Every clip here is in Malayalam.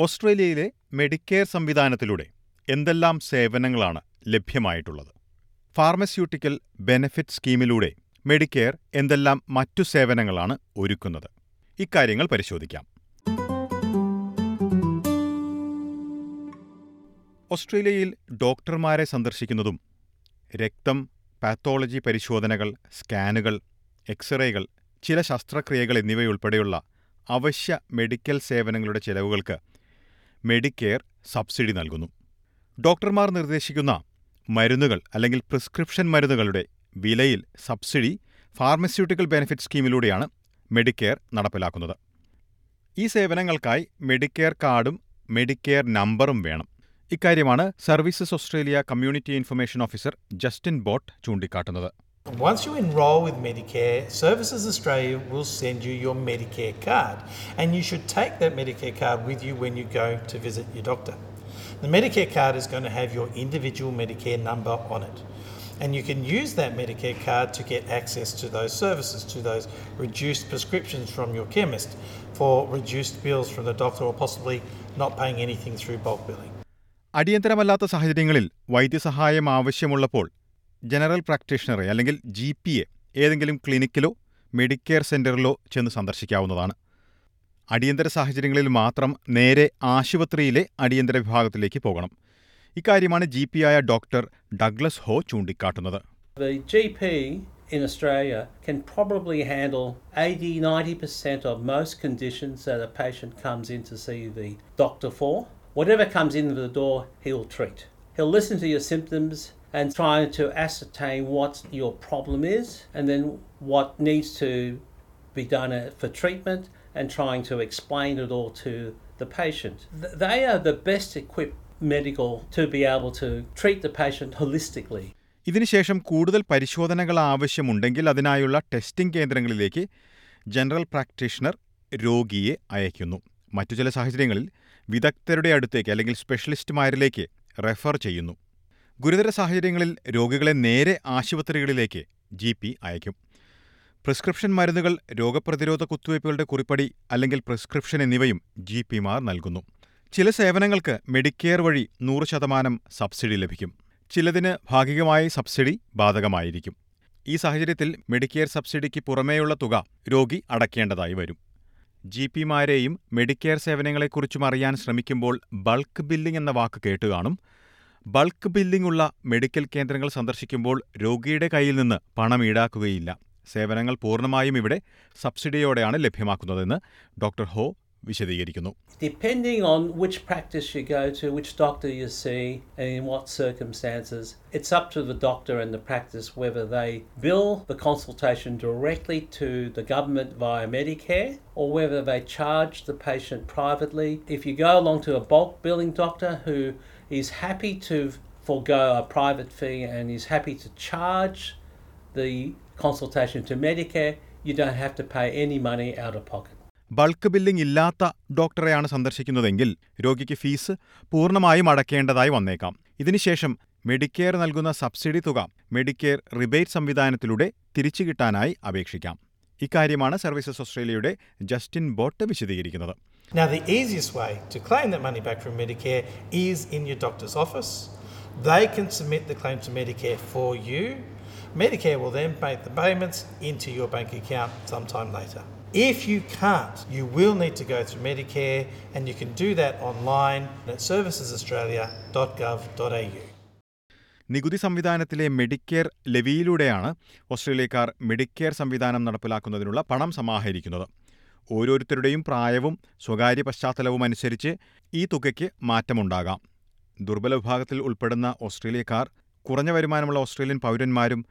ഓസ്ട്രേലിയയിലെ മെഡിക്കെയർ സംവിധാനത്തിലൂടെ എന്തെല്ലാം സേവനങ്ങളാണ് ലഭ്യമായിട്ടുള്ളത്? ഫാർമസ്യൂട്ടിക്കൽ ബെനഫിറ്റ് സ്കീമിലൂടെ മെഡിക്കെയർ എന്തെല്ലാം മറ്റു സേവനങ്ങളാണ് ഒരുക്കുന്നത്? ഇക്കാര്യങ്ങൾ പരിശോധിക്കാം. ഓസ്ട്രേലിയയിൽ ഡോക്ടർമാരെ സന്ദർശിക്കുന്നതും രക്തം പാത്തോളജി പരിശോധനകൾ സ്കാനുകൾ എക്സ്റേകൾ ചില ശസ്ത്രക്രിയകൾ എന്നിവയുൾപ്പെടെയുള്ള അവശ്യ മെഡിക്കൽ സേവനങ്ങളുടെ ചെലവുകൾക്ക് മെഡിക്കെയർ സബ്സിഡി നൽകുന്നു. ഡോക്ടർമാർ നിർദ്ദേശിക്കുന്ന മരുന്നുകൾ അല്ലെങ്കിൽ പ്രിസ്ക്രിപ്ഷൻ മരുന്നുകളുടെ വിലയിൽ സബ്സിഡി ഫാർമസ്യൂട്ടിക്കൽ ബെനിഫിറ്റ് സ്കീമിലൂടെയാണ് മെഡിക്കെയർ നടപ്പിലാക്കുന്നത്. ഈ സേവനങ്ങൾക്കായി മെഡിക്കെയർ കാർഡും മെഡിക്കെയർ നമ്പറും വേണം. ഇക്കാര്യമാണ് services Australia community information officer Justin Bott ചൂണ്ടിക്കാട്ടുന്നത്. Once you enrol with Medicare, Services Australia will send you your Medicare card, and you should take that Medicare card with you when you go to visit your doctor. The Medicare card is going to have your individual Medicare number on it, and you can use that Medicare card to get access to those services, to those reduced prescriptions from your chemist, for reduced bills from the doctor, or possibly not paying anything through bulk billing. അടിയന്തരമല്ലാത്ത സാഹചര്യങ്ങളിൽ വൈദ്യസഹായം ആവശ്യമുള്ളപ്പോൾ ജനറൽ പ്രാക്ടീഷണറെ അല്ലെങ്കിൽ ജി പി എ ഏതെങ്കിലും ക്ലിനിക്കിലോ മെഡിക്കെയർ സെന്ററിലോ ചെന്ന് സന്ദർശിക്കാവുന്നതാണ് അടിയന്തര സാഹചര്യങ്ങളിൽ മാത്രം നേരെ ആശുപത്രിയിലെ അടിയന്തര വിഭാഗത്തിലേക്ക് പോകണം ഇക്കാര്യമാണ് ജി പി ആയ ഡോക്ടർ ഡഗ്ലസ് ഹോ ചൂണ്ടിക്കാട്ടുന്നത് in Australia can probably handle 80 90% of most conditions that a patient comes in to see the doctor for. Whatever comes in the door, he'll treat. He'll listen to your symptoms and try to ascertain what your problem is and then what needs to be done uh, for treatment and trying to explain it all to the patient. They are the best equipped medical to be able to treat the patient holistically. ഇതിനുശേഷം കൂടുതൽ പരിശോധനകൾ ആവശ്യമുണ്ടെങ്കിൽ അതിനായുള്ള ടെസ്റ്റിംഗ് കേന്ദ്രങ്ങളിലേക്ക് ജനറൽ പ്രാക്ടീഷണർ രോഗിയെ അയക്കുന്നു മറ്റു ചില സാഹചര്യങ്ങളിൽ വിദഗ്ധരുടെ അടുത്തേക്ക് അല്ലെങ്കിൽ സ്പെഷ്യലിസ്റ്റുമാരിലേക്ക് റെഫർ ചെയ്യുന്നു. ഗുരുതര സാഹചര്യങ്ങളിൽ രോഗികളെ നേരെ ആശുപത്രികളിലേക്ക് ജി പി അയക്കും. പ്രിസ്ക്രിപ്ഷൻ മരുന്നുകൾ രോഗപ്രതിരോധ കുത്തിവയ്പ്പുകളുടെ കുറിപ്പടി അല്ലെങ്കിൽ പ്രിസ്ക്രിപ്ഷൻ എന്നിവയും ജി പിമാർ നൽകുന്നു. ചില സേവനങ്ങൾക്ക് മെഡിക്കെയർ വഴി നൂറ് ശതമാനം സബ്സിഡി ലഭിക്കും. ചിലതിന് ഭാഗികമായി സബ്സിഡി ബാധകമായിരിക്കും. ഈ സാഹചര്യത്തിൽ മെഡിക്കെയർ സബ്സിഡിക്ക് പുറമേയുള്ള തുക രോഗി അടയ്ക്കേണ്ടതായി വരും. ജി പിമാരെയും മെഡിക്കെയർ സേവനങ്ങളെക്കുറിച്ചും അറിയാൻ ശ്രമിക്കുമ്പോൾ ബൾക്ക് ബില്ലിംഗ് എന്ന വാക്ക് കേട്ടുകാണും ബൾക്ക് ബില്ലിംഗ് ഉള്ള മെഡിക്കൽ കേന്ദ്രങ്ങൾ സന്ദർശിക്കുമ്പോൾ രോഗിയുടെ കയ്യിൽ നിന്ന് പണം ഈടാക്കുകയില്ല. സേവനങ്ങൾ പൂർണമായും ഇവിടെ സബ്സിഡിയോടെയാണ് ലഭ്യമാക്കുന്നതെന്ന് doctor Ho. വിശദീകരിക്കുന്നു Depending on which practice you go to, which doctor you see, and in what circumstances, it's up to the doctor and the practice whether they bill the consultation directly to the government via Medicare or whether they charge the patient privately. If you go along to a bulk billing doctor who is happy to forego a private fee and is happy to charge the consultation to Medicare, you don't have to pay any money out of pocket. Bulk billing ഇല്ലാത്ത ഡോക്ടറെയാണ് സന്ദർശിക്കുന്നതെങ്കിൽ രോഗിക്ക് ഫീസ് പൂർണമായും അടയ്ക്കേണ്ടതായി വന്നേക്കാം ഇതിനുശേഷം മെഡിക്കെയർ നൽകുന്ന സബ്സിഡി തുക മെഡിക്കെയർ റിബേറ്റ് സംവിധാനത്തിലൂടെ തിരിച്ചു കിട്ടാനായി അപേക്ഷിക്കാം ഇക്കാര്യമാണ് സർവീസസ് ഓസ്ട്രേലിയയുടെ ജസ്റ്റിൻ ബോട്ട് വിശദീകരിക്കുന്നത് Now, the easiest way to claim that money back from Medicare is in your doctor's office. They can submit the claim to Medicare for you. Medicare will then make the payments into your bank account sometime later. If you can't, you will need to go through Medicare, and you can do that online at servicesaustralia.gov.au. നികുതി സംവിധാനത്തിലെ മെഡിക്കെയർ ലെവിയിലൂടെയാണ് ഓസ്ട്രേലിയക്കാർ മെഡിക്കെയർ സംവിധാനം നടപ്പിലാക്കുന്നതിനുള്ള പണം സമാഹരിക്കുന്നത് ഓരോരുത്തരുടെയും പ്രായവും സ്വകാര്യ പശ്ചാത്തലവും അനുസരിച്ച് ഈ തുകയ്ക്ക് മാറ്റമുണ്ടാകാം ദുർബല വിഭാഗത്തിൽ ഉൾപ്പെടുന്ന ഓസ്ട്രേലിയക്കാർ കുറഞ്ഞ വരുമാനമുള്ള ഓസ്ട്രേലിയൻ പൗരന്മാരും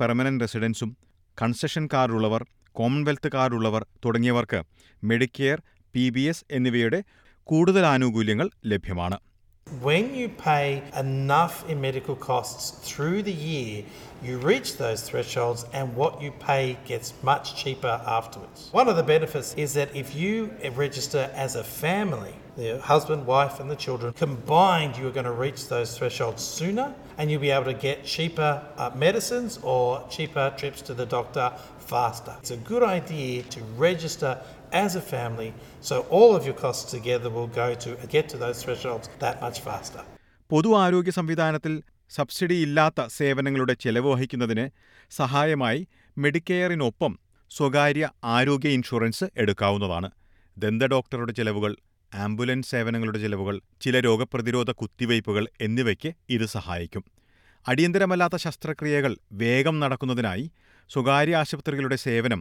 പെർമനന്റ് റെസിഡൻസും കൺസെഷൻ കാർഡുള്ളവർ കോമൺവെൽത്ത് കാർഡുള്ളവർ തുടങ്ങിയവർക്ക് മെഡിക്കെയർ പി ബി എസ് എന്നിവയുടെ കൂടുതൽ ആനുകൂല്യങ്ങൾ ലഭ്യമാണ് When you pay enough in medical costs through the year, you reach those thresholds and what you pay gets much cheaper afterwards. One of the benefits is that if you register as a family, the husband, wife, and the children, combined, you are going to reach those thresholds sooner and you'll be able to get cheaper uh, medicines or cheaper trips to the doctor faster. It's a good idea to register as a family so all of your costs together will go to get to those thresholds that much faster. പൊതു ആരോഗ്യ സംവിധാനത്തിൽ സബ്സിഡി ഇല്ലാത്ത സേവനങ്ങളുടെ ചെലവ് വഹിക്കുന്നതിന് സഹായമായി മെഡിക്കെയറിനൊപ്പം സ്വകാര്യ ആരോഗ്യ ഇൻഷുറൻസ് എടുക്കാവുന്നതാണ് ദന്ത ഡോക്ടറുടെ ചെലവുകൾ ആംബുലൻസ് സേവനങ്ങളുടെ ചെലവുകൾ ചില രോഗപ്രതിരോധ കുത്തിവയ്പ്പുകൾ എന്നിവയ്ക്ക് ഇത് സഹായിക്കും അടിയന്തരമല്ലാത്ത ശസ്ത്രക്രിയകൾ വേഗം നടക്കുന്നതിനായി സ്വകാര്യ ആശുപത്രികളുടെ സേവനം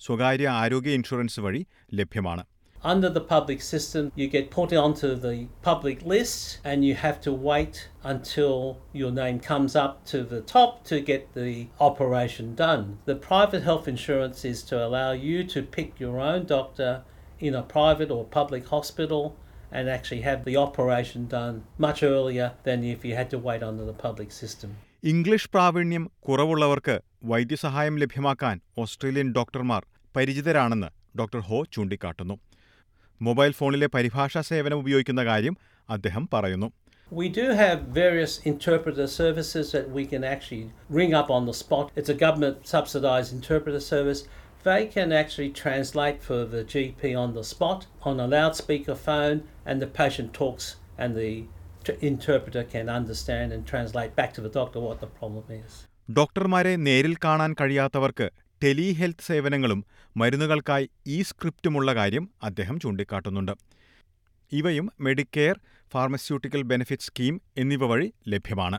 സ്വകാര്യ ആരോഗ്യ ഇൻഷുറൻസ് വഴി ലഭ്യമാണ് Under the public system, you get put onto the public list and you have to wait until your name comes up to the top to get the operation done. The private health insurance is to allow you to pick your own doctor in a private or public hospital and actually have the operation done much earlier than if you had to wait under the public system. English പ്രാവീണ്യം കുറവുള്ളവർക്ക് വൈദ്യസഹായം ലഭ്യമാക്കാൻ ഓസ്ട്രേലിയൻ ഡോക്ടർമാർ പരിചിതരാണെന്ന് ഡോക്ടർ ഹോ ചൂണ്ടിക്കാട്ടുന്നു മൊബൈൽ ഫോണിലെ പരിഭാഷാ സേവനം ഉപയോഗിക്കുന്ന കാര്യം അദ്ദേഹം പറയുന്നു We do have various interpreter services that we can actually ring up on the spot. It's a government subsidized interpreter service. They can actually translate for the GP on the spot on a loudspeaker phone, and the patient talks, and the t- interpreter can understand and translate back to the doctor what the problem is. ഡോക്ടർമാരെ നേരിൽ കാണാൻ കഴിയാത്തവർക്ക് ടെലി ഹെൽത്ത് സേവനങ്ങളും മരുന്നുകൾക്കായി ഇ സ്ക്രിപ്റ്റുമുള്ള കാര്യം അദ്ദേഹം ചൂണ്ടിക്കാട്ടുന്നുണ്ട് ഇവയും മെഡിക്കെയർ ഫാർമസ്യൂട്ടിക്കൽ ബെനിഫിറ്റ് സ്കീം എന്നിവ വഴി ലഭ്യമാണ്